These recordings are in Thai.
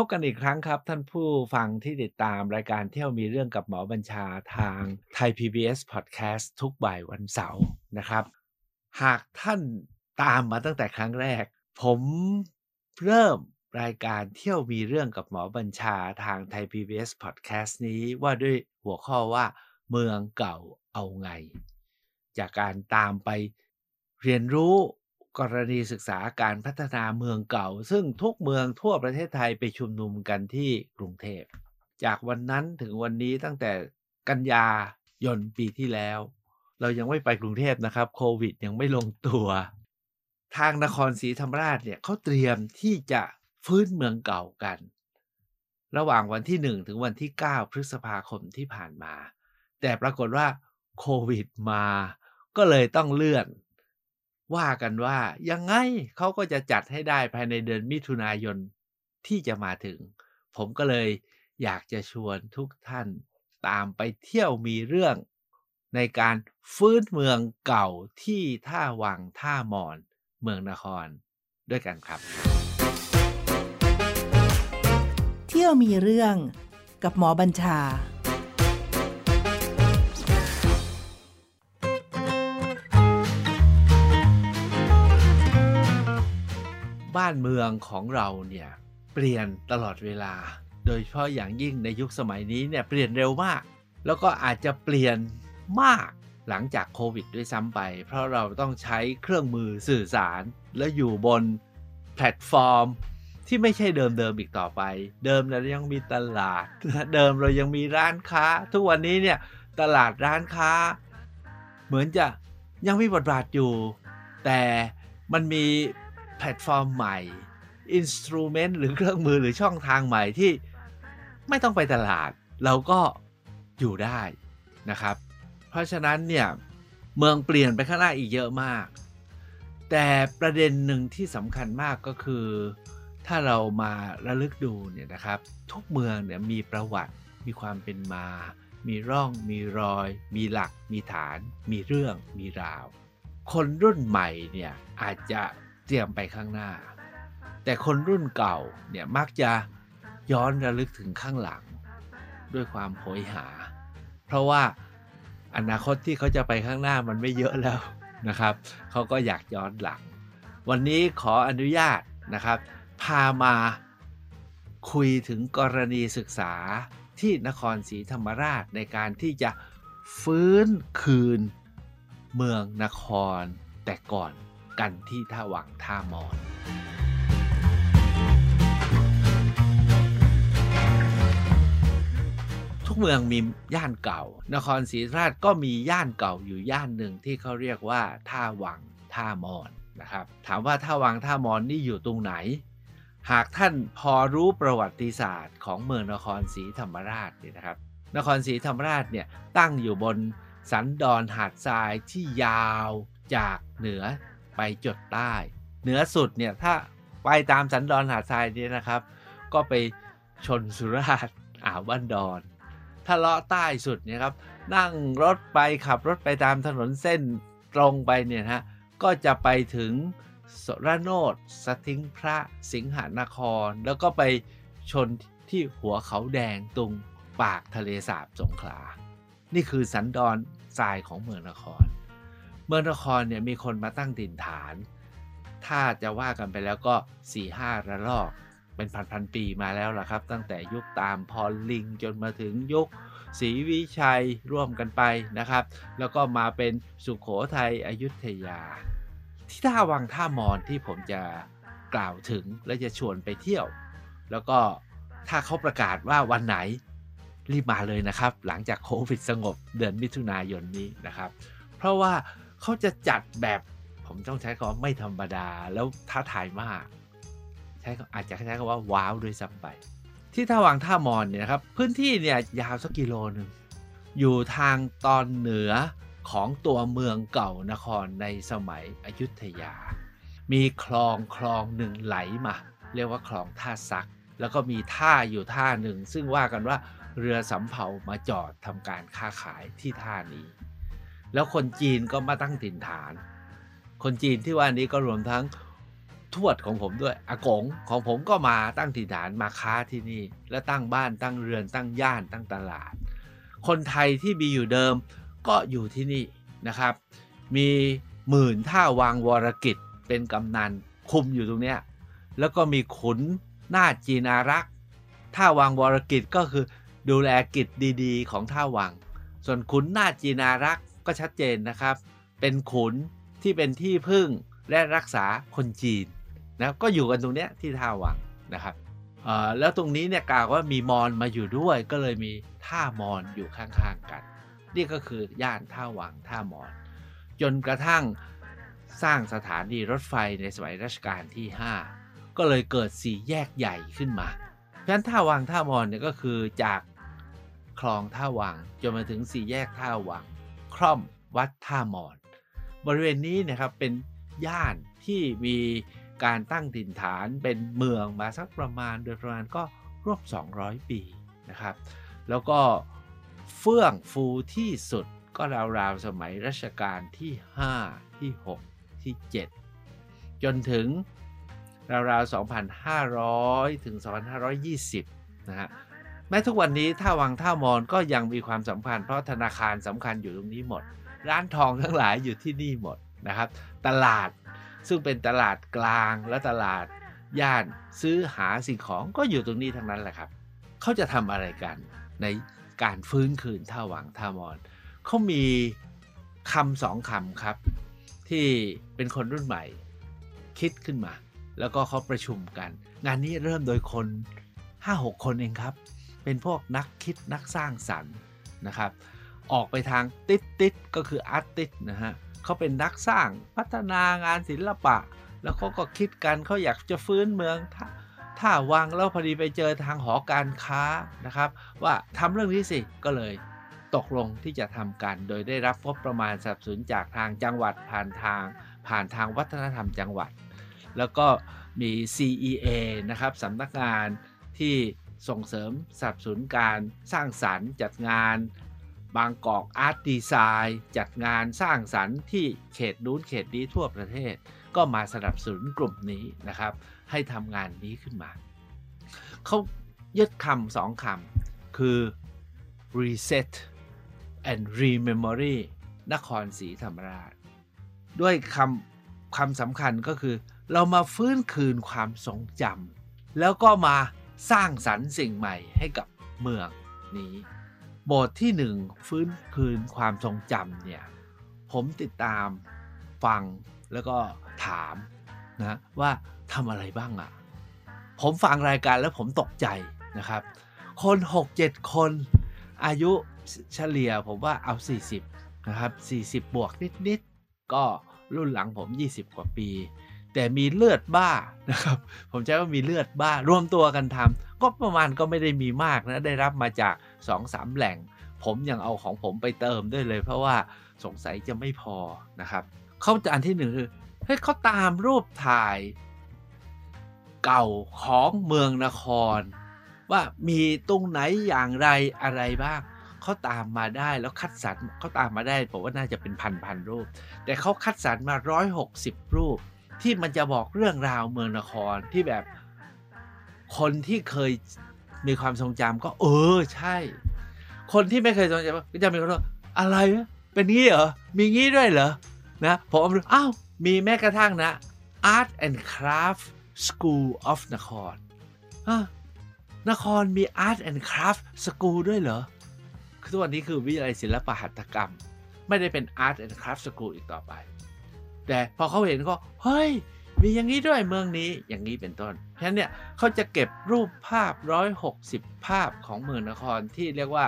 พบกันอีกครั้งครับ ท่านผู้ฟังที่ติดตามรายการเที่ยวมีเรื่องกับหมอบัญชาทางไทย PBS Podcast ทุกบ่ายวันเสาร์นะครับ หากท่านตามมาตั้งแต่ครั้งแรก ผมเริ่มรายการเที่ยวมีเรื่องกับหมอบัญชาทางไทย PBS Podcast นี้ว่าด้วยหัวข้อว่า เมืองเก่าเอาไง จากการตามไปเรียนรู้ กรณีศึกษาการพัฒนาเมืองเก่า ซึ่งทุกเมืองทั่วประเทศไทยไปชุมนุมกันที่กรุงเทพ จากวันนั้นถึงวันนี้ตั้งแต่กันยายนปีที่แล้ว เรายังไม่ไปกรุงเทพนะครับ โควิดยังไม่ลงตัว ทางนครศรีธรรมราชเนี่ยเขาเตรียมที่จะฟื้นเมืองเก่ากัน ระหว่างวันที่ 1 ถึงวันที่ 9 พฤษภาคมที่ผ่านมา แต่ปรากฏว่าโควิดมาก็เลยต้องเลื่อน ว่ากันว่ายังไงเขาก็จะจัดให้ได้ภายในเดือนมิถุนายนที่จะมาถึง ผมก็เลยอยากจะชวนทุกท่านตามไปเที่ยวมีเรื่อง ในการฟื้นเมืองเก่าที่ท่าวังท่ามอน เมืองนคร ด้วยกันครับ เที่ยวมีเรื่องกับหมอบัญชา บ้านเมืองของเราเนี่ยเปลี่ยนตลอดเวลา โดยเฉพาะอย่างยิ่งในยุคสมัยนี้เนี่ยเปลี่ยนเร็วมาก แล้วก็อาจจะเปลี่ยนมากหลังจากโควิดด้วยซ้ำไป เพราะเราต้องใช้เครื่องมือสื่อสาร และอยู่บนแพลตฟอร์มที่ไม่ใช่เดิมๆอีกต่อไป เดิมเรายังมีตลาด เดิมเรายังมีร้านค้า ทุกวันนี้เนี่ยตลาดร้านค้า เหมือนจะยังมีบทบาทอยู่ แต่มันมี แพลตฟอร์มใหม่ instrument หรือเครื่องมือหรือช่องทางใหม่ที่ไม่ต้องไปตลาด เราก็อยู่ได้นะครับ เพราะฉะนั้นเนี่ย เมืองเปลี่ยนไปข้างหน้าอีกเยอะมาก แต่ประเด็นหนึ่งที่สำคัญมากก็คือ ถ้าเรามาระลึกดูเนี่ยนะครับ ทุกเมืองเนี่ยมีประวัติมีความเป็นมา มีร่องมีรอย มีหลัก มีฐาน มีเรื่องมีราว คนรุ่นใหม่เนี่ยอาจจะ เตรียมไปข้างหน้า แต่คนรุ่นเก่าเนี่ยมักจะย้อนระลึกถึงข้างหลัง ด้วยความโหยหา เพราะว่าอนาคตที่เขาจะไปข้างหน้ามันไม่เยอะแล้วนะครับ เขาก็อยากย้อนหลัง วันนี้ขออนุญาตนะครับ พามาคุยถึงกรณีศึกษาที่นครศรีธรรมราชในการที่จะฟื้นคืนเมืองนครแต่ก่อน กันที่ท่าวังท่ามอนทุกเมืองมีย่านเก่า นครศรีธรรมราชก็มีย่านเก่าอยู่ย่านหนึ่งที่เขาเรียกว่าท่าวังท่ามอนนะครับ ถามว่าท่าวังท่ามอนนี่อยู่ตรงไหน หากท่านพอรู้ประวัติศาสตร์ของเมืองนครศรีธรรมราชเนี่ยนะครับ นครศรีธรรมราชเนี่ยตั้งอยู่บนสันดอนหาดทรายที่ยาวจากเหนือ ไปจดใต้ เหนือสุดเนี่ยถ้าไปตามสันดอนหาดทรายนี้นะครับ ก็ไปชนสุราษฎร์อ่าวบ้านดอน ถ้าเลาะใต้สุดเนี่ยครับ นั่งรถไปขับรถไปตามถนนเส้นตรงไปเนี่ยฮะก็จะไปถึงสระโนดสทิงพระสิงหานคร แล้วก็ไปชนที่หัวเขาแดงตรงปากทะเลสาบสงขลา นี่คือสันดอนทรายของเมืองนคร เมืองนครเนี่ยมีคนมาตั้งถิ่นฐาน ถ้าจะว่ากันไปแล้วก็4ี่ห้าระลอก เป็นพันๆปีมาแล้วล่ะครับ ตั้งแต่ยุคตามพอลลิงจนมาถึงยุคศรีวิชัยร่วมกันไปนะครับ แล้วก็มาเป็นสุขโขทัยอยุธยา ที่ท่าวังท่ามอนที่ผมจะกล่าวถึงและจะชวนไปเที่ยว แล้วก็ถ้าเขาประกาศว่าวันไหนรีบมาเลยนะครับ หลังจากโควิดสงบเดือนมิถุนายนนี้นะครับ เพราะว่า เขาจะจัดแบบผมต้องใช้คำว่าไม่ธรรมดาแล้วท้าทายมาก ใช้อาจจะใช้คำว่าว้าวด้วยซ้ำไป ที่ท่าวังท่ามอนเนี่ยนะครับ พื้นที่เนี่ยยาวสักกิโลหนึ่งอยู่ทางตอนเหนือของตัวเมืองเก่านครในสมัยอยุธยา มีคลองคลองหนึ่งไหลมา เรียกว่าคลองท่าซัก แล้วก็มีท่าอยู่ท่าหนึ่ง ซึ่งว่ากันว่าเรือสำเภามาจอดทำการค้าขายที่ท่านี้ แล้วคนจีนก็มาตั้งถิ่นฐาน คนจีนที่ว่านี้ก็รวมทั้งทวดของผมด้วยอากงของผมก็มาตั้งถิ่นฐานมาค้าที่นี่ และตั้งบ้านตั้งเรือนตั้งย่านตั้งตลาด คนไทยที่มีอยู่เดิมก็อยู่ที่นี่นะครับ มีหมื่นท่าวังวรกิจเป็นกำนันคุมอยู่ตรงเนี้ยแล้วก็มีขุนหน้าจีนารักษ์ท่าวังวรกิจก็คือดูแลกิจดีๆ ของท่าวัง ส่วนขุนหน้าจีนารักษ์ ก็ชัดเจนนะครับ เป็นขุนที่เป็นที่พึ่งและรักษาคนจีนนะก็อยู่กันตรงเนี้ยที่ท่าวังนะครับแล้วตรงนี้เนี่ยกล่าวว่ามีมอญมาอยู่ด้วยก็เลยมีท่ามอญอยู่ข้างๆกัน นี่ก็คือย่านท่าวังท่ามอญจนกระทั่งสร้างสถานีรถไฟในสมัยรัชกาลที่ 5 ก็เลยเกิดสี่แยกใหญ่ขึ้นมาเพราะฉะนั้นท่าวังท่ามอญเนี่ยก็คือจากคลองท่าวังจนมาถึงสี่แยกท่าวัง คร่อมวัดท่ามอน บริเวณนี้นะครับเป็นย่านที่มีการตั้งถิ่นฐานเป็นเมืองมาสักประมาณโดยประมาณก็รวบ200 ปีนะครับ แล้วก็เฟื่องฟูที่สุดก็ราวๆสมัยรัชกาลที่ 5 ที่ 6 ที่ 7 จนถึงราวๆ 2,500 ถึง 2,520 นะฮะ แม้ทุกวันนี้ท่าวังท่ามอนก็ยังมีความสำคัญ เพราะธนาคารสำคัญอยู่ตรงนี้หมด ร้านทองทั้งหลายอยู่ที่นี่หมดนะครับ ตลาดซึ่งเป็นตลาดกลางและตลาดย่านซื้อหาสิ่งของก็อยู่ตรงนี้ทั้งนั้นแหละครับ เขาจะทำอะไรกันในการฟื้นคืนท่าวังท่ามอนเขามีคำสองคำครับ ที่เป็นคนรุ่นใหม่ คิดขึ้นมา แล้วก็เขาประชุมกัน งานนี้เริ่มโดยคน5-6คนเองครับ เป็นพวกนักคิดนักสร้างสรรค์นะครับ ออกไปทางติดติดก็คืออาร์ติสนะฮะเขาเป็นนักสร้างพัฒนางานศิลปะ แล้วเขาก็คิดกันเขาอยากจะฟื้นเมืองท่าท่าวังแล้วพอดีไปเจอทางหอการค้านะครับ ว่าทำเรื่องนี้สิก็เลยตกลงที่จะทำกัน โดยได้รับงบประมาณสนับสนุนจากทางจังหวัดผ่านทาง ผ่านทางวัฒนธรรมจังหวัด แล้วก็มี CEA นะครับสำนักงานที่ ส่งเสริมสนับสนุนการสร้างสรรค์จัดงาน บางกอกอาร์ตดีไซน์จัดงานสร้างสรรค์ที่เขตนู้นเขตนี้ทั่วประเทศ ก็มาสนับสนุนกลุ่มนี้นะครับ ให้ทำงานนี้ขึ้นมา เขายึดคำสองคำคือ reset and rememory นครศรีธรรมราช ด้วยคำคำสำคัญก็คือ เรามาฟื้นคืนความทรงจำแล้วก็มา สร้างสรรค์สิ่งใหม่ให้กับเมืองนี้บทที่หนึ่งฟื้นคืนความทรงจำเนี่ย ผมติดตามฟังแล้วก็ถามนะว่าทำอะไรบ้างอะ่ะ ผมฟังรายการแล้วผมตกใจนะครับ คน 6-7 คนอายุเฉลี่ยผมว่าเอา 40 นะครับ 40 บวกนิด ๆ ก็รุ่นหลังผม 20 กว่าปี แต่มีเลือดบ้านะครับ ผมใช้ว่ามีเลือดบ้ารวมตัวกันทำก็ประมาณก็ไม่ได้มีมากนะได้รับมาจาก2-3แหล่ง ผมยังเอาของผมไปเติมด้วยเลย เพราะว่าสงสัยจะไม่พอนะครับ เข้าจานที่หนึ่งคือเฮ้ยเขาตามรูปถ่าย เก่าของเมืองนคร ว่ามีตรงไหนอย่างไรอะไรบ้างเขาตามมาได้แล้วคัดสรรเขาตามมาได้ผมว่าน่าจะเป็นพันพันรูป แต่เขาคัดสรรมา 160 รูป ที่มันจะบอกเรื่องราวเมืองนครที่แบบคนที่เคยมีความทรงจำก็ เออใช่ คนที่ไม่เคยทรงจำก็จะมีคนว่าอะไรนะเป็นงี้เหรอ มีงี้ด้วยเหรอ นะผมเอาดูอ้าวมีแม้กระทั่งนะ Art and Craft School of นครนครมี Art and Craft School ด้วยเหรอ คือทุกวันนี้คือวิทยาลัยศิลปหัตถกรรม ไม่ได้เป็น Art and Craft School อีกต่อไป แต่พอเขาเห็นก็เฮ้ย มีอย่างนี้ด้วยเมืองนี้อย่างนี้เป็นต้นเพราะฉะนั้นเนี่ยเขาจะเก็บรูปภาพ 160 ภาพของเมืองนครที่เรียกว่า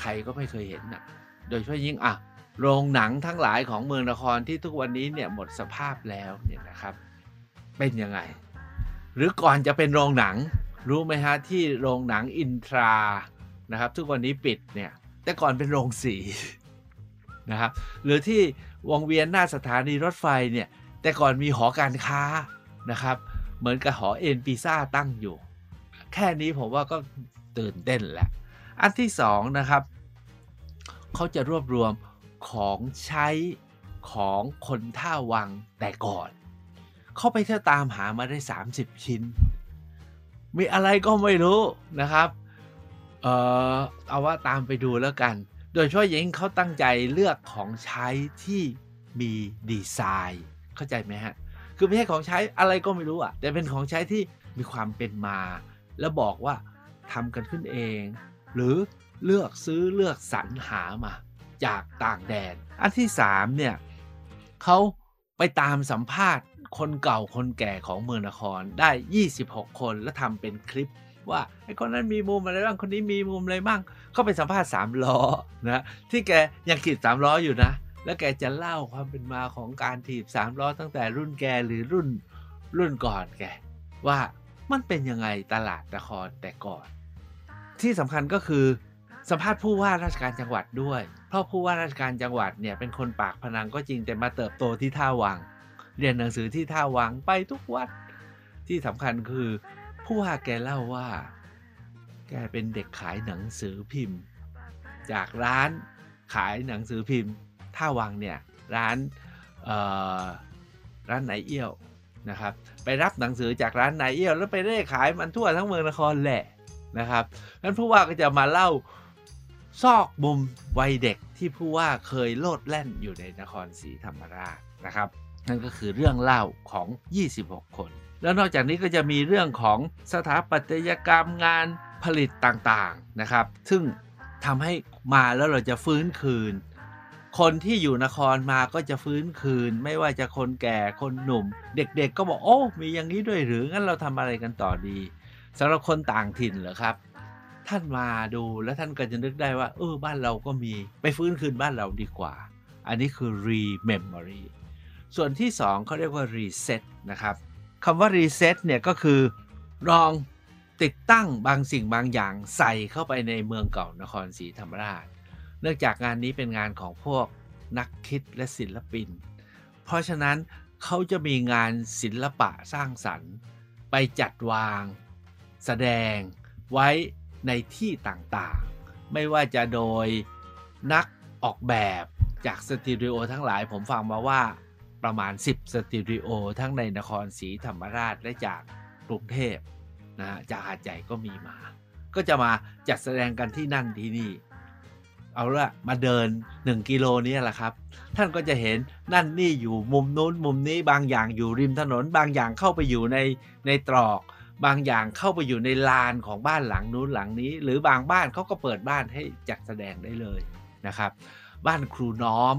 ใครก็ไม่เคยเห็นน่ะโดยเฉพาะยิ่งอะโรงหนังทั้งหลายของเมืองนครที่ทุกวันนี้เนี่ยหมดสภาพแล้วเนี่ยนะครับ เป็นยังไง หรือก่อนจะเป็นโรงหนัง รู้ไหมฮะที่โรงหนังอินทรานะครับ ทุกวันนี้ปิดเนี่ยแต่ก่อนเป็นโรงสี นะครับหรือที่วงเวียนหน้าสถานีรถไฟเนี่ยแต่ก่อนมีหอการค้านะครับ เหมือนกับหอเอ็นปิซ่าตั้งอยู่ แค่นี้ผมว่าก็ตื่นเต้นแหละ อันที่สองนะครับเขาจะรวบรวมของใช้ของคนท่าวังแต่ก่อน เขาไปเที่ยวตามหามาได้ 30 ชิ้น มีอะไรก็ไม่รู้นะครับ เออเอาว่าตามไปดูแล้วกัน โดยเฉพาะอย่างยิ่งเขาตั้งใจเลือกของใช้ที่มีดีไซน์ เข้าใจไหมฮะ คือไม่ใช่ของใช้อะไรก็ไม่รู้อะ แต่เป็นของใช้ที่มีความเป็นมา แล้วบอกว่าทำกันขึ้นเอง หรือเลือกซื้อเลือกสรรหามาจากต่างแดน อันที่สามเนี่ยเขาไปตามสัมภาษณ์คนเก่าคนแก่ของเมืองนครได้ 26 คนแล้วทำเป็นคลิป ว่าไอ้คนนั้นมีมุมอะไรบ้างคนนี้มีมุมอะไรบ้างเขาไปสัมภาษณ์สามล้อนะที่แกยังขีดสามล้ออยู่นะ แล้วแกจะเล่าความเป็นมาของการถีบสามล้อตั้งแต่รุ่นแกหรือรุ่นรุ่นก่อนแกว่ามันเป็นยังไงตลาดนครแต่ก่อน ที่สำคัญก็คือสัมภาษณ์ผู้ว่าราชการจังหวัดด้วย เพราะผู้ว่าราชการจังหวัดเนี่ยเป็นคนปากพนังก็จริงแต่มาเติบโตที่ท่าวัง เรียนหนังสือที่ท่าวังไปทุกวัด ที่สำคัญคือ ผู้ว่าแกเล่าว่า แกเป็นเด็กขายหนังสือพิมพ์ จากร้านขายหนังสือพิมพ์ท่าวังเนี่ยร้านร้านไหนเอี้ยวนะครับ ไปรับหนังสือจากร้านไหนเอี้ยวแล้วไปเร่ขายมันทั่วทั้งเมืองนครแหละนะครับนั้นผู้ว่าก็จะมาเล่าซอกมุมวัยเด็กที่ผู้ว่าเคยโลดแล่นอยู่ในนครศรีธรรมราชนะครับ นั่นก็คือเรื่องเล่าของ 26 คน แล้วนอกจากนี้ก็จะมีเรื่องของสถาปัตยกรรมงานผลิตต่างๆนะครับ ซึ่งทำให้มาแล้วเราจะฟื้นคืน คนที่อยู่นครมาก็จะฟื้นคืน ไม่ว่าจะคนแก่คนหนุ่ม เด็กๆก็บอกโอ้มีอย่างนี้ด้วยหรืองั้นเราทำอะไรกันต่อดีสำหรับคนต่างถิ่นเหรอครับ ท่านมาดูแล้วท่านก็จะนึกได้ว่าเออบ้านเราก็มีไปฟื้นคืนบ้านเราดีกว่า อันนี้คือ rememory ส่วนที่ 2เขาเรียกว่า reset นะครับ คำว่า reset เนี่ยก็คือลองติดตั้งบางสิ่งบางอย่างใส่เข้าไปในเมืองเก่านครศรีธรรมราช เนื่องจากงานนี้เป็นงานของพวกนักคิดและศิลปิน เพราะฉะนั้นเขาจะมีงานศิลปะสร้างสรรค์ ไปจัดวาง แสดงไว้ในที่ต่างๆ ไม่ว่าจะโดยนักออกแบบจากสตูดิโอทั้งหลายผมฟังมาว่า ประมาณ 10 สตูดิโอทั้งในนครศรีธรรมราชและจากกรุงเทพนะฮะจากหาดใหญ่ก็มีมา ก็จะมาจัดแสดงกันที่นั่นที่นี่ เอาละมาเดิน 1 กิโลนี้แหละครับ ท่านก็จะเห็นนั่นนี่อยู่มุมนู้นมุมนี้บางอย่างอยู่ริมถนน บางอย่างเข้าไปอยู่ในในตรอก บางอย่างเข้าไปอยู่ในลานของบ้านหลังนู้นหลังนี้ หรือบางบ้านเขาก็เปิดบ้านให้จัดแสดงได้เลยนะครับ บ้านครูน้อม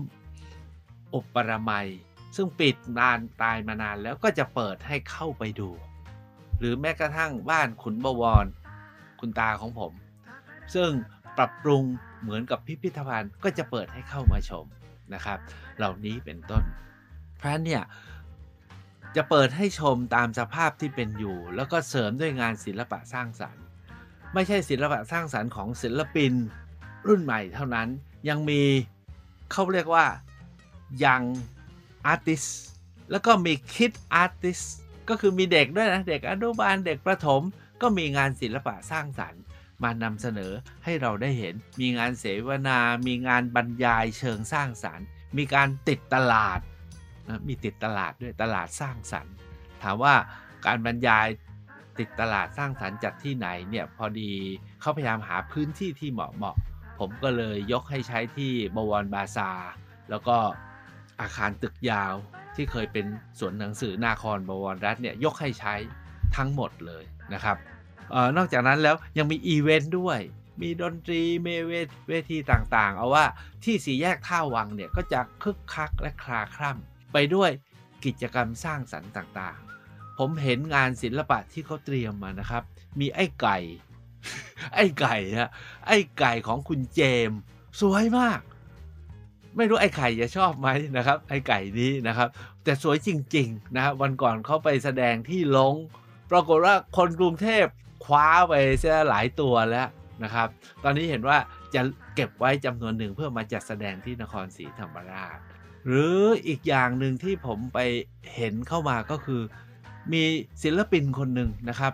อบปรมัย ซึ่งปิดนานตายมานานแล้วก็จะเปิดให้เข้าไปดู หรือแม้กระทั่งบ้านขุนบวร คุณตาของผม ซึ่งปรับปรุงเหมือนกับพิพิธภัณฑ์ก็จะเปิดให้เข้ามาชมนะครับ เหล่านี้เป็นต้น เพราะนเนี่ยจะเปิดให้ชมตามสภาพที่เป็นอยู่ แล้วก็เสริมด้วยงานศิลปะสร้างสรรค์ ไม่ใช่ศิลปะสร้างสรรค์ของศิลปินรุ่นใหม่เท่านั้นยังมีเขาเรียกว่ายัง อาร์ติสแล้วก็มีคิดอาร์ติสก็คือมีเด็กด้วยนะ เด็กอนุบาลเด็กประถม ก็มีงานศิลปะสร้างสรรค์ มานำเสนอให้เราได้เห็น มีงานเสวนา มีงานบรรยายเชิงสร้างสรรค์ มีการติดตลาดนะมีติดตลาดด้วยตลาดสร้างสรรค์ ถามว่าการบรรยายติดตลาดสร้างสรรค์จัดที่ไหนเนี่ยพอดีเขาพยายามหาพื้นที่ที่เหมาะเหมาะผมก็เลยยกให้ใช้ที่บวรบาซา แล้วก็ อาคารตึกยาวที่เคยเป็นสวนหนังสือนาครบวรรัฐเนี่ยยกให้ใช้ทั้งหมดเลยนะครับออนอกจากนั้นแล้วยังมีอีเวนต์ด้วย มีดนตรีเมเวทเวทีต่างๆ เอาว่าที่สี่แยกท่าวังเนี่ยก็จะคึกคักและคลาคล่ำไปด้วยกิจกรรมสร้างสรรค์ต่างๆ ผมเห็นงานศิลปะที่เขาเตรียมมานะครับ มีไอ้ไก่ ไอ้ไก่ฮะไอ้ไก่ของคุณเจม สวยมาก ไม่รู้ไอ้ไข่จะชอบไหมนะครับ ไอ้ไก่นี้นะครับ แต่สวยจริงๆนะครับวันก่อนเขาไปแสดงที่ลง ปรากฏว่าคนกรุงเทพคว้าไปเสียหลายตัวแล้วนะครับ ตอนนี้เห็นว่าจะเก็บไว้จำนวนหนึ่งเพื่อมาจัดแสดงที่นครศรีธรรมราช หรืออีกอย่างหนึ่งที่ผมไปเห็นเข้ามาก็คือ มีศิลปินคนหนึ่งนะครับ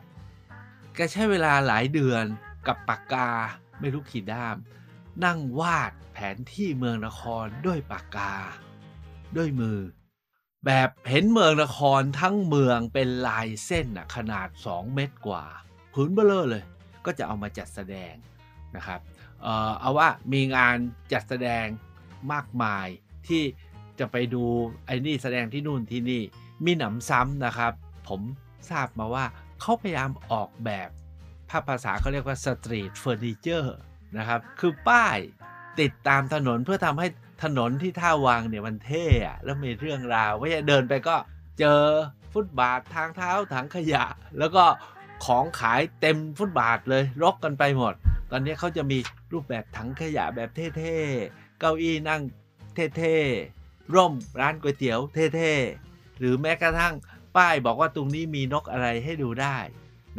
แกใช้เวลาหลายเดือนกับปากกาไม่รู้ขีดด้าม นั่งวาดแผนที่เมืองนครด้วยปากกา ด้วยมือ แบบเห็นเมืองนครทั้งเมืองเป็นลายเส้นนะขนาด 2 เมตรกว่าผืนเบลอเลย ก็จะเอามาจัดแสดงนะครับเออเอาว่ามีงานจัดแสดงมากมายที่จะไปดูไอ้นี่แสดงที่นู่นที่นี่มีหนำซ้ำนะครับ ผมทราบมาว่าเขาพยายามออกแบบภาพภาษาเขาเรียกว่า street furniture นะครับ คือป้ายติดตามถนนเพื่อทำให้ถนนที่ท่าวังเนี่ยมันเท่อะแล้วมีเรื่องราวไม่ใช่เดินไปก็เจอฟุตบาททางเท้าถังขยะ แล้วก็ของขายเต็มฟุตบาทเลยรกกันไปหมด ตอนนี้เขาจะมีรูปแบบถังขยะแบบเท่ๆ เก้าอี้นั่งเท่ๆ ร่มร้านก๋วยเตี๋ยวเท่ๆ หรือแม้กระทั่งป้ายบอกว่าตรงนี้มีนกอะไรให้ดูได้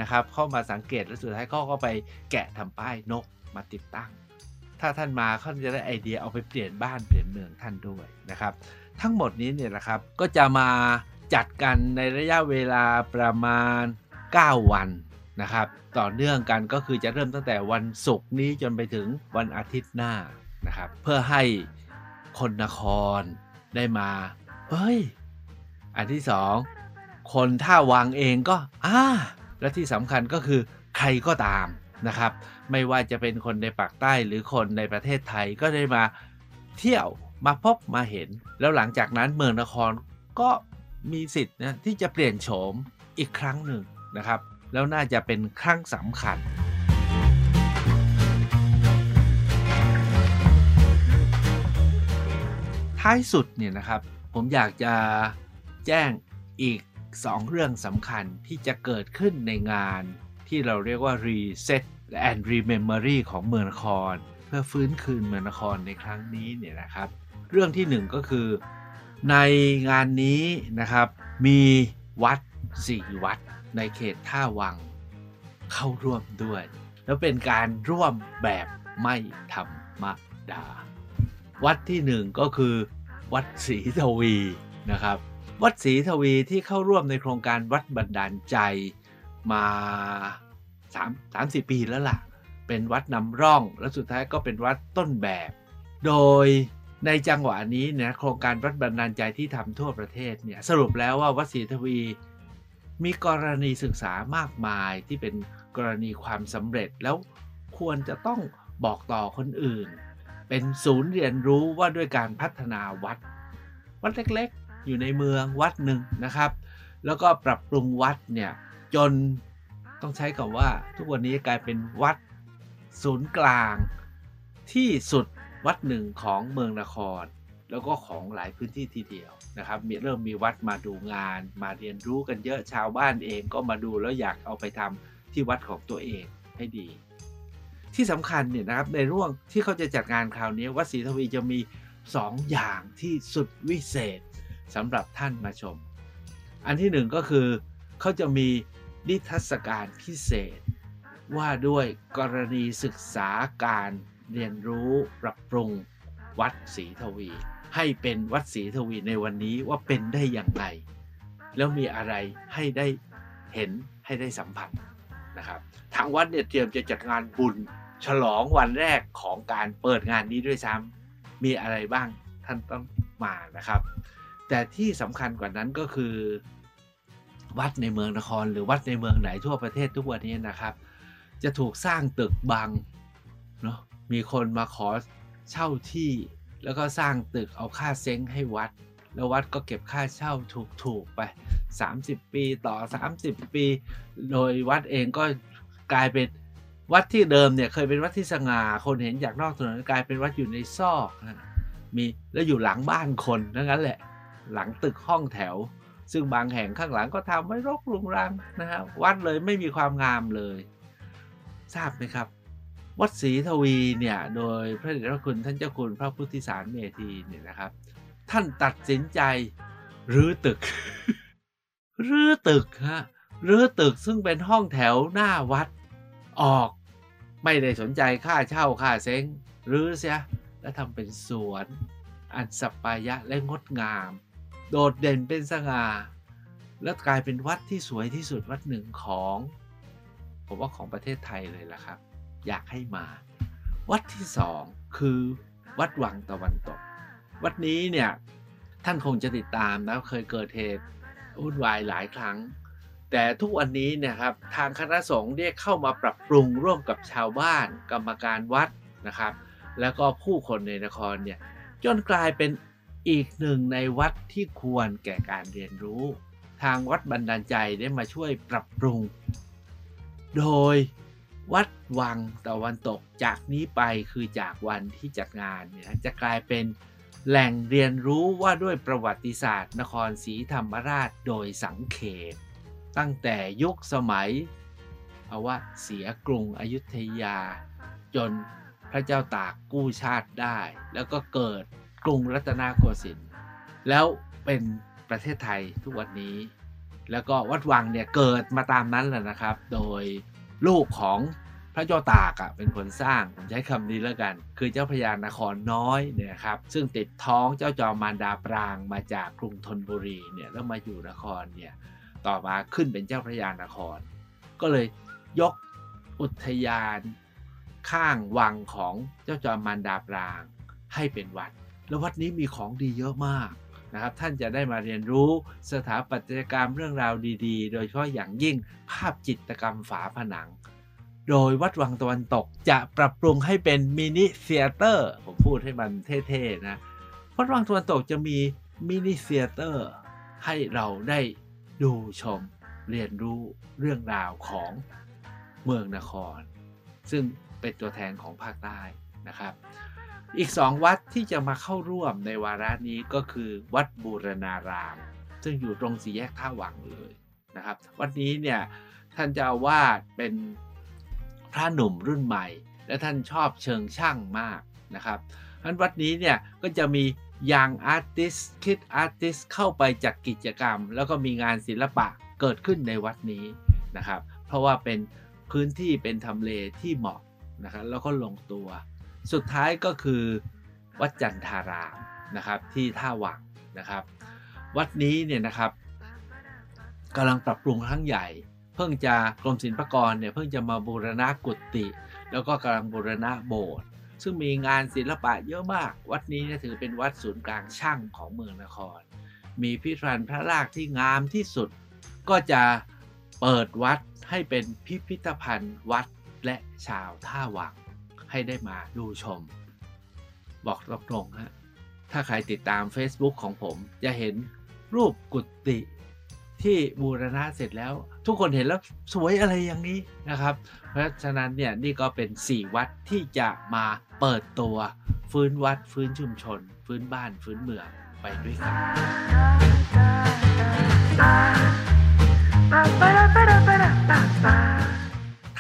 นะครับ เข้ามาสังเกตแล้วสุดท้ายเขาก็ไปแกะทำป้ายนก มาติดตั้ง ถ้าท่านมาเขาจะได้ไอเดียเอาไปเปลี่ยนบ้านเปลี่ยนเมืองท่านด้วยนะครับ ทั้งหมดนี้เนี่ยนะครับก็จะมาจัดกันในระยะเวลาประมาณ 9 วันนะครับ ต่อเนื่องกันก็คือจะเริ่มตั้งแต่วันศุกร์นี้จนไปถึงวันอาทิตย์หน้านะครับ เพื่อให้คนนครได้มาเฮ้ย อันที่สองคนท่าวังเองก็อ่าและที่สำคัญก็คือใครก็ตาม นะครับ ไม่ว่าจะเป็นคนในปากใต้หรือคนในประเทศไทยก็ได้มาเที่ยวมาพบมาเห็น แล้วหลังจากนั้นเมืองนครก็มีสิทธิ์นะที่จะเปลี่ยนโฉมอีกครั้งหนึ่งนะครับ แล้วน่าจะเป็นครั้งสำคัญท้ายสุดเนี่ยนะครับผมอยากจะแจ้งอีก 2 เรื่องสำคัญที่จะเกิดขึ้นในงาน ที่เราเรียกว่า Reset and Rememory ของเมืองนคร เพื่อฟื้นคืนเมืองนครในครั้งนี้เนี่ยนะครับ เรื่องที่หนึ่งก็คือในงานนี้นะครับมีวัด 4 วัดในเขตท่าวังเข้าร่วมด้วย แล้วเป็นการร่วมแบบไม่ธรรมดา วัดที่หนึ่งก็คือ วัดศรีทวีนะครับ วัดศรีทวีที่เข้าร่วมในโครงการวัดบันดาลใจมา 3 30ปีแล้วล่ะ เป็นวัดนำร่อง และสุดท้ายก็เป็นวัดต้นแบบ โดยในจังหวะนี้เนี่ยโครงการวัดบันดาลใจที่ทำทั่วประเทศเนี่ยสรุปแล้วว่าวัดศรีทวีมีกรณีศึกษามากมายที่เป็นกรณีความสำเร็จแล้วควรจะต้องบอกต่อคนอื่น เป็นศูนย์เรียนรู้ว่าด้วยการพัฒนาวัด วัดเล็กๆ อยู่ในเมืองวัดหนึ่งนะครับ แล้วก็ปรับปรุงวัดเนี่ยจน ต้องใช้คำว่าทุกวันนี้กลายเป็นวัดศูนย์กลาง ที่สุดวัดหนึ่งของเมืองนคร แล้วก็ของหลายพื้นที่ทีเดียวนะครับมีเริ่มมีวัดมาดูงาน มาเรียนรู้กันเยอะชาวบ้านเองก็มาดูแล้วอยากเอาไปทำที่วัดของตัวเองให้ดี ที่สำคัญเนี่ยนะครับในร่วงที่เขาจะจัดงานคราวนี้วัดศรีทวีจะมี 2 อย่างที่สุดวิเศษสำหรับท่านมาชม อันที่หนึ่งก็คือเขาจะมี นิทรรศการพิเศษ ว่าด้วยกรณีศึกษาการเรียนรู้ปรับปรุงวัดศรีทวี ให้เป็นวัดศรีทวีในวันนี้ว่าเป็นได้อย่างไร แล้วมีอะไรให้ได้เห็นให้ได้สัมผัสนะครับทางวัดเนี่ยเตรียมจะจัดงานบุญฉลองวันแรกของการเปิดงานนี้ด้วยซ้ำมีอะไรบ้างท่านต้องมานะครับ แต่ที่สำคัญกว่านั้นก็คือ วัดในเมืองนคร หรือวัดในเมืองไหนทั่วประเทศทุกวันนี้นะครับ จะถูกสร้างตึกบังเนาะมีคนมาขอเช่าที่ แล้วก็สร้างตึกเอาค่าเซ้งให้วัด แล้ววัดก็เก็บค่าเช่าถูกๆไป 30 ปีต่อ 30 ปี โดยวัดเองก็กลายเป็นวัดที่เดิมเนี่ยเคยเป็นวัดที่สง่าคนเห็นจากนอกถนนกลายเป็นวัดอยู่ในซอกนะมีแล้วอยู่หลังบ้านคนนั่นแหละ หลังตึกห้องแถว ซึ่งบางแห่งข้างหลังก็ทำไว้รกรุงรังนะฮะวัดเลยไม่มีความงามเลย ทราบไหมครับ วัดศรีทวีเนี่ยโดยพระเดชพระคุณท่านเจ้าคุณพระพุทธิสารเมธีเนี่ยนะครับ ท่านตัดสินใจรื้อตึกรื้อตึกฮะรื้อตึกซึ่งเป็นห้องแถวหน้าวัดออกไม่ได้สนใจค่าเช่าค่าเซ้งรื้อเสียแล้วทำเป็นสวน อันสัปปายะและงดงาม โดดเด่นเป็นสง่าแล้วกลายเป็นวัดที่สวยที่สุดวัดหนึ่งของ ผมว่าของประเทศไทยเลยล่ะครับ อยากให้มา วัดที่สองคือวัดวังตะวันตก วัดนี้เนี่ยท่านคงจะติดตามนะเคยเกิดเหตุวุ่นวายหลายครั้ง แต่ทุกวันนี้เนี่ยครับทางคณะสงฆ์เรียกเข้ามาปรับปรุงร่วมกับชาวบ้าน กรรมการวัดนะครับ แล้วก็ผู้คนในนครเนี่ยจนกลายเป็น อีกหนึ่งในวัดที่ควรแก่การเรียนรู้ ทางวัดบันดาลใจได้มาช่วยปรับปรุง โดยวัดวังตะวันตกจากนี้ไปคือจากวันที่จัดงานเนี่ยจะกลายเป็นแหล่งเรียนรู้ว่าด้วยประวัติศาสตร์ นครศรีธรรมราชโดยสังเขปตั้งแต่ยุคสมัยเอาว่าเสียกรุงอยุธยา จนพระเจ้าตากกู้ชาติได้ แล้วก็เกิด กรุงรัตนโกสินทร์แล้วเป็นประเทศไทยทุกวันนี้ แล้วก็วัดวังเนี่ยเกิดมาตามนั้นแหละนะครับ โดยลูกของพระเจ้าตากอะเป็นคนสร้างผมใช้คำนี้แล้วกัน คือเจ้าพญานครน้อยเนี่ยครับซึ่งติดท้องเจ้าจอมมารดาปรางมาจากกรุงธนบุรีเนี่ยแล้วมาอยู่นครเนี่ยต่อมาขึ้นเป็นเจ้าพระยานคร ก็เลยยกอุทยานข้างวังของเจ้าจอมมารดาปรางให้เป็นวัด แล้ววัดนี้มีของดีเยอะมากนะครับท่านจะได้มาเรียนรู้สถาปัตยกรรมเรื่องราวดีๆ โดยเฉพาะอย่างยิ่งภาพจิตรกรรมฝาผนัง โดยวัดวังตะวันตกจะปรับปรุงให้เป็นมินิเซียเตอร์ผมพูดให้มันเท่ๆนะวัดวังตะวันตกจะมีมินิเซียเตอร์ให้เราได้ดูชมเรียนรู้เรื่องราวของเมืองนคร ซึ่งเป็นตัวแทนของภาคใต้นะครับ อีกสองวัดที่จะมาเข้าร่วมในวาระนี้ก็คือวัดบูรณาราม ซึ่งอยู่ตรงสี่แยกท่าวังเลยนะครับ วัดนี้เนี่ยท่านเจ้าวาสเป็นพระหนุ่มรุ่นใหม่ และท่านชอบเชิงช่างมากนะครับนั้นวัดนี้เนี่ยก็จะมียังอาร์ติสคิดอาร์ติสเข้าไปจัดกิจกรรม แล้วก็มีงานศิลปะเกิดขึ้นในวัดนี้นะครับ เพราะว่าเป็นพื้นที่เป็นทำเลที่เหมาะนะครับแล้วก็ลงตัว สุดท้ายก็คือวัดจันทารามนะครับที่ท่าวังนะครับ วัดนี้เนี่ยนะครับกำลังปรับปรุงครั้งใหญ่ เพิ่งจะกรมศิลปากรเนี่ยเพิ่งจะมาบูรณะกุฏิแล้วก็กำลังบูรณะโบสถ์ซึ่งมีงานศิลปะเยอะมาก วัดนี้เนี่ยถือเป็นวัดศูนย์กลางช่างของเมืองนคร มีพิพิธภัณฑ์พระรากที่งามที่สุด ก็จะเปิดวัดให้เป็นพิพิธภัณฑ์วัดและชาวท่าวัง ให้ได้มาดูชม บอกตรงๆฮะถ้าใครติดตาม Facebook ของผม จะเห็นรูปกุฏิที่บูรณะเสร็จแล้ว ทุกคนเห็นแล้วสวยอะไรอย่างนี้นะครับ เพราะฉะนั้นเนี่ยนี่ก็เป็น 4 วัดที่จะมาเปิดตัว ฟื้นวัดฟื้นชุมชน ฟื้นบ้านฟื้นเมืองไปด้วยกัน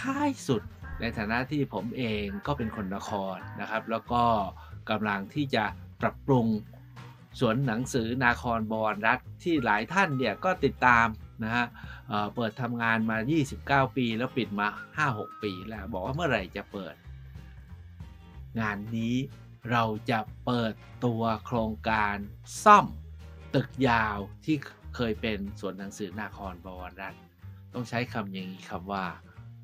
ท้ายสุด ในฐานะที่ผมเองก็เป็นคนนครนะครับ แล้วก็กำลังที่จะปรับปรุงสวนหนังสือนาครบวรรัฐที่หลายท่านเนี่ยก็ติดตามนะฮะเเปิดทำงานมา 29 ปี แล้วปิดมา 5-6 ปีแล้ว บอกว่าเมื่อไหร่จะเปิด งานนี้เราจะเปิดตัวโครงการซ่อมตึกยาวที่เคยเป็นสวนหนังสือนาครบวรรัฐต้องใช้คำอย่างนี้คำว่า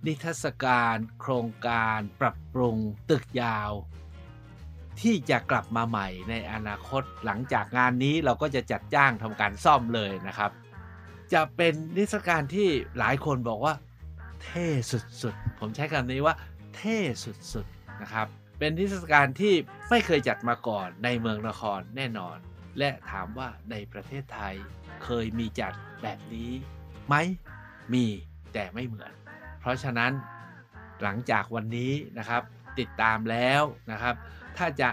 นิทรรศการ โครงการปรับปรุงตึกยาว ที่จะกลับมาใหม่ในอนาคตหลังจากงานนี้เราก็จะจัดจ้างทำการซ่อมเลยนะครับ จะเป็นนิทรรศการที่หลายคนบอกว่า เท่สุดๆ ผมใช้คำนี้ว่า เท่สุดๆนะครับ เป็นนิทรรศการที่ไม่เคยจัดมาก่อนในเมืองนครแน่นอน และถามว่าในประเทศไทยเคยมีจัดแบบนี้ไหมมีแต่ไม่เหมือน เพราะฉะนั้นหลังจากวันนี้นะครับ ติดตามแล้วนะครับ ถ้าจะ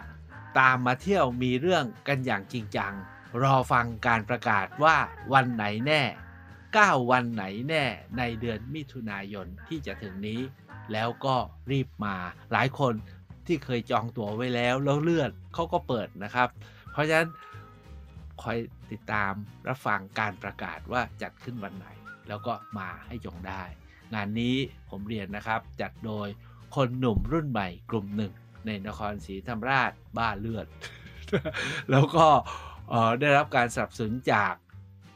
ตามมาเที่ยวมีเรื่องกันอย่างจริงจัง รอฟังการประกาศว่าวันไหนแน่ 9 วันไหนแน่ในเดือนมิถุนายนที่จะถึงนี้ แล้วก็รีบมาหลายคนที่เคยจองตั๋วไว้แล้วแล้วเลื่อนเขาก็เปิดนะครับ เพราะฉะนั้นคอยติดตามรับฟังการประกาศว่าจัดขึ้นวันไหน แล้วก็มาให้จงได้ งานนี้ผมเรียนนะครับจัดโดยคนหนุ่มรุ่นใหม่กลุ่มหนึ่ง ในนครศรีธรรมราชบ้าเลือด แล้วก็ได้รับการสนับสนุนจาก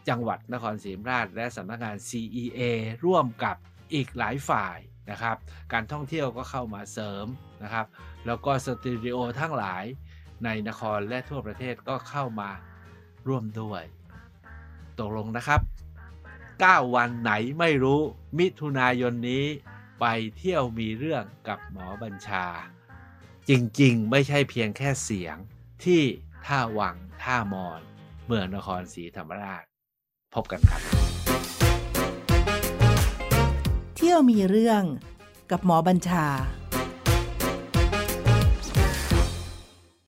จังหวัดนครศรีธรรมราช และสำนักงาน CEA ร่วมกับอีกหลายฝ่ายนะครับ การท่องเที่ยวก็เข้ามาเสริมนะครับ แล้วก็สตูดิโอทั้งหลายในนครและทั่วประเทศก็เข้ามาร่วมด้วย ตกลงนะครับ 9 วันไหนไม่รู้ มิถุนายนนี้ไปเที่ยวมีเรื่องกับหมอบัญชา จริงๆ ไม่ใช่เพียงแค่เสียงที่ท่าวังท่ามอน เมืองนครศรีธรรมราช พบกันครับ เที่ยวมีเรื่องกับหมอบัญชา